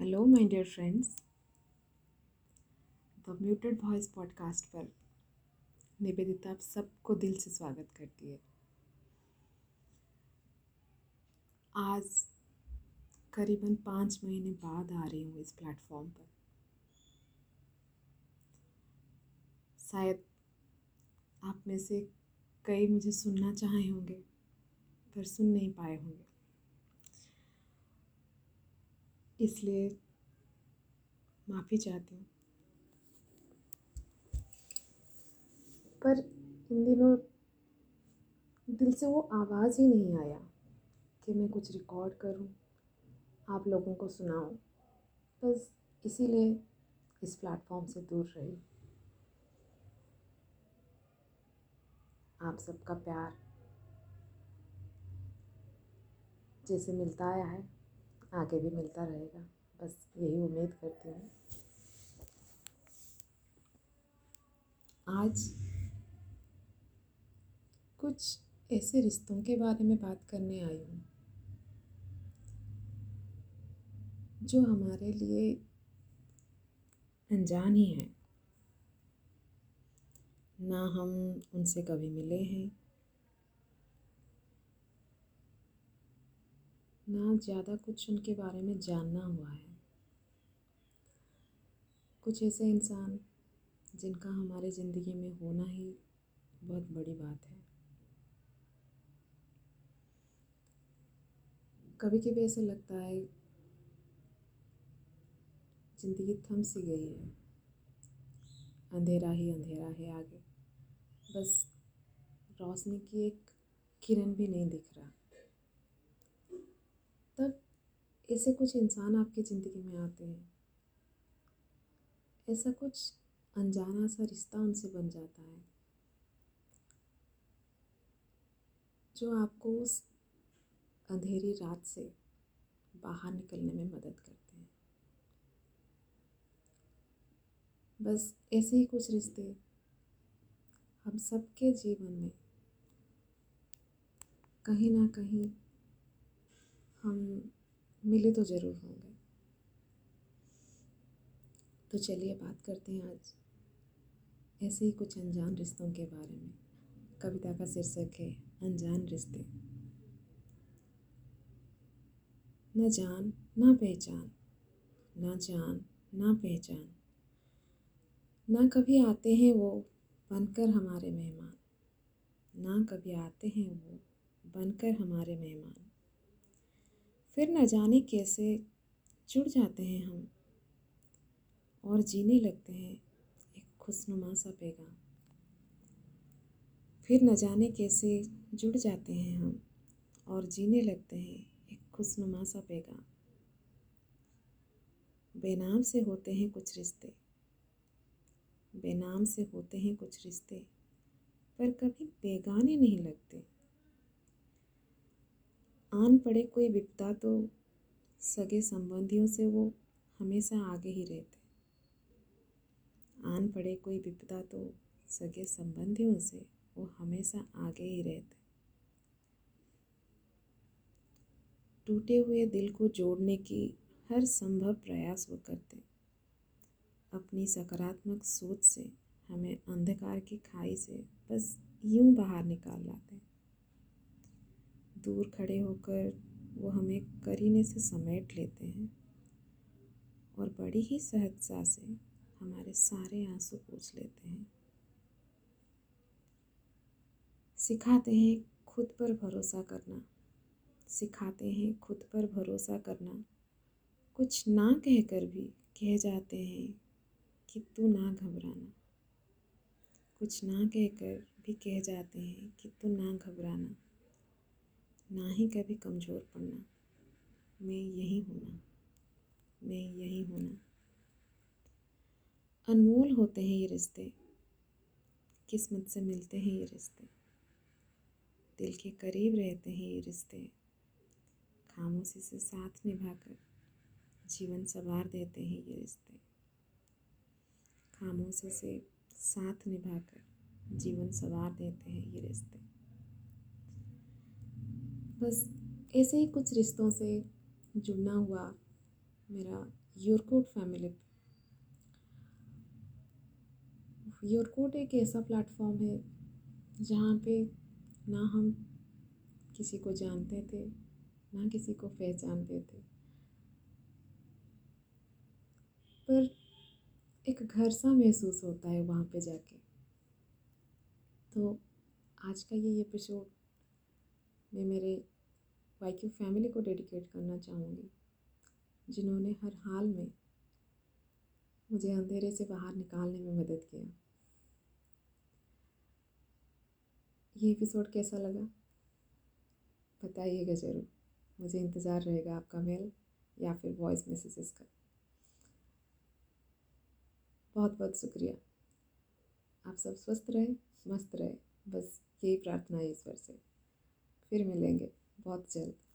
Hello my dear friends the muted voice podcast पर निवेदिता आप सबको दिल से स्वागत करती है। आज करीबन पाँच महीने बाद आ रही हूँ इस प्लेटफॉर्म पर। शायद आप में से कई मुझे सुनना चाहे होंगे, पर सुन नहीं पाए होंगे। इसलिए माफ़ी चाहती हूँ। पर इन दिनों दिल से वो आवाज़ ही नहीं आया कि मैं कुछ रिकॉर्ड करूँ, आप लोगों को सुनाऊँ। बस इसीलिए इस प्लेटफॉर्म से दूर रही। आप सबका प्यार जैसे मिलता आया है। आगे भी मिलता रहेगा। बस यही उम्मीद करती हूँ। आज कुछ ऐसे रिश्तों के बारे में बात करने आई हूँ, जो हमारे लिए अनजान ही हैं। ना हम उनसे कभी मिले हैं ना ज़्यादा कुछ उनके बारे में जानना हुआ है। कुछ ऐसे इंसान जिनका हमारे ज़िंदगी में होना ही बहुत बड़ी बात है। कभी कभी ऐसा लगता है, ज़िंदगी थम सी गई है। अंधेरा ही अंधेरा है आगे। बस रोशनी की एक किरण भी नहीं दिख रहा। ऐसे कुछ इंसान आपकी ज़िंदगी में आते हैं? ऐसा कुछ अनजाना सा रिश्ता उनसे बन जाता है, जो आपको उस अंधेरी रात से बाहर निकलने में मदद करते हैं। बस ऐसे ही कुछ रिश्ते हम सबके जीवन में कहीं ना कहीं हम मिले तो ज़रूर होंगे। तो चलिए बात करते हैं आज। ऐसे ही कुछ अनजान रिश्तों के बारे में। कविता का शीर्षक है, अनजान रिश्ते। न जान, ना पहचान, ना जान, ना पहचान। ना कभी आते हैं वो बनकर हमारे मेहमान। ना कभी आते हैं वो बनकर हमारे मेहमान। फिर न जाने कैसे जुड़ जाते हैं हम और जीने लगते हैं एक खुशनुमा सा पैगाम। फिर न जाने कैसे जुड़ जाते हैं हम और जीने लगते हैं एक खुशनुमा सा पैगाम। बेनाम से होते हैं कुछ रिश्ते, बेनाम से होते हैं कुछ रिश्ते, पर कभी बेगाने नहीं लगते। आन पड़े कोई विपदा तो सगे संबंधियों से वो हमेशा आगे ही रहते। आन पड़े कोई विपदा तो सगे संबंधियों से वो हमेशा आगे ही रहते। टूटे हुए दिल को जोड़ने की हर संभव प्रयास वो करते। अपनी सकारात्मक सोच से हमें अंधकार की खाई से बस यूँ बाहर निकाल लाते। दूर खड़े होकर वो हमें करीने से समेट लेते हैं और बड़ी ही सहजता से हमारे सारे आँसू पूछ लेते हैं। सिखाते हैं खुद पर भरोसा करना। सिखाते हैं खुद पर भरोसा करना। कुछ ना कहकर भी कह जाते हैं कि तू ना घबराना। कुछ ना कहकर भी कह जाते हैं कि तू ना घबराना। ना ही कभी कमज़ोर पड़ना। मैं यही होना मैं यही होना अनमोल होते हैं ये रिश्ते। किस्मत से मिलते हैं ये रिश्ते। दिल के करीब रहते हैं ये रिश्ते। खामोशी से साथ निभाकर जीवन सवार देते हैं ये रिश्ते। खामोशी से साथ निभाकर जीवन सवार देते हैं ये रिश्ते। बस ऐसे ही कुछ रिश्तों से जुड़ना हुआ मेरा योरकोट फैमिली। योरकोट एक ऐसा प्लेटफॉर्म है जहाँ पे ना हम किसी को जानते थे, ना किसी को पहचानते थे। पर एक घर सा महसूस होता है वहाँ पे जाके। तो आज का ये एपिसोड मैं मेरे वाईक्यू फैमिली को डेडिकेट करना चाहूँगी, जिन्होंने हर हाल में मुझे अंधेरे से बाहर निकालने में मदद किया। ये एपिसोड कैसा लगा? बताइएगा ज़रूर। मुझे इंतज़ार रहेगा आपका मेल या फिर वॉइस मैसेजेस का। बहुत बहुत शुक्रिया। आप सब स्वस्थ रहे, मस्त रहे। बस यही प्रार्थना है ईश्वर से। फिर मिलेंगे। बहुत जल्द।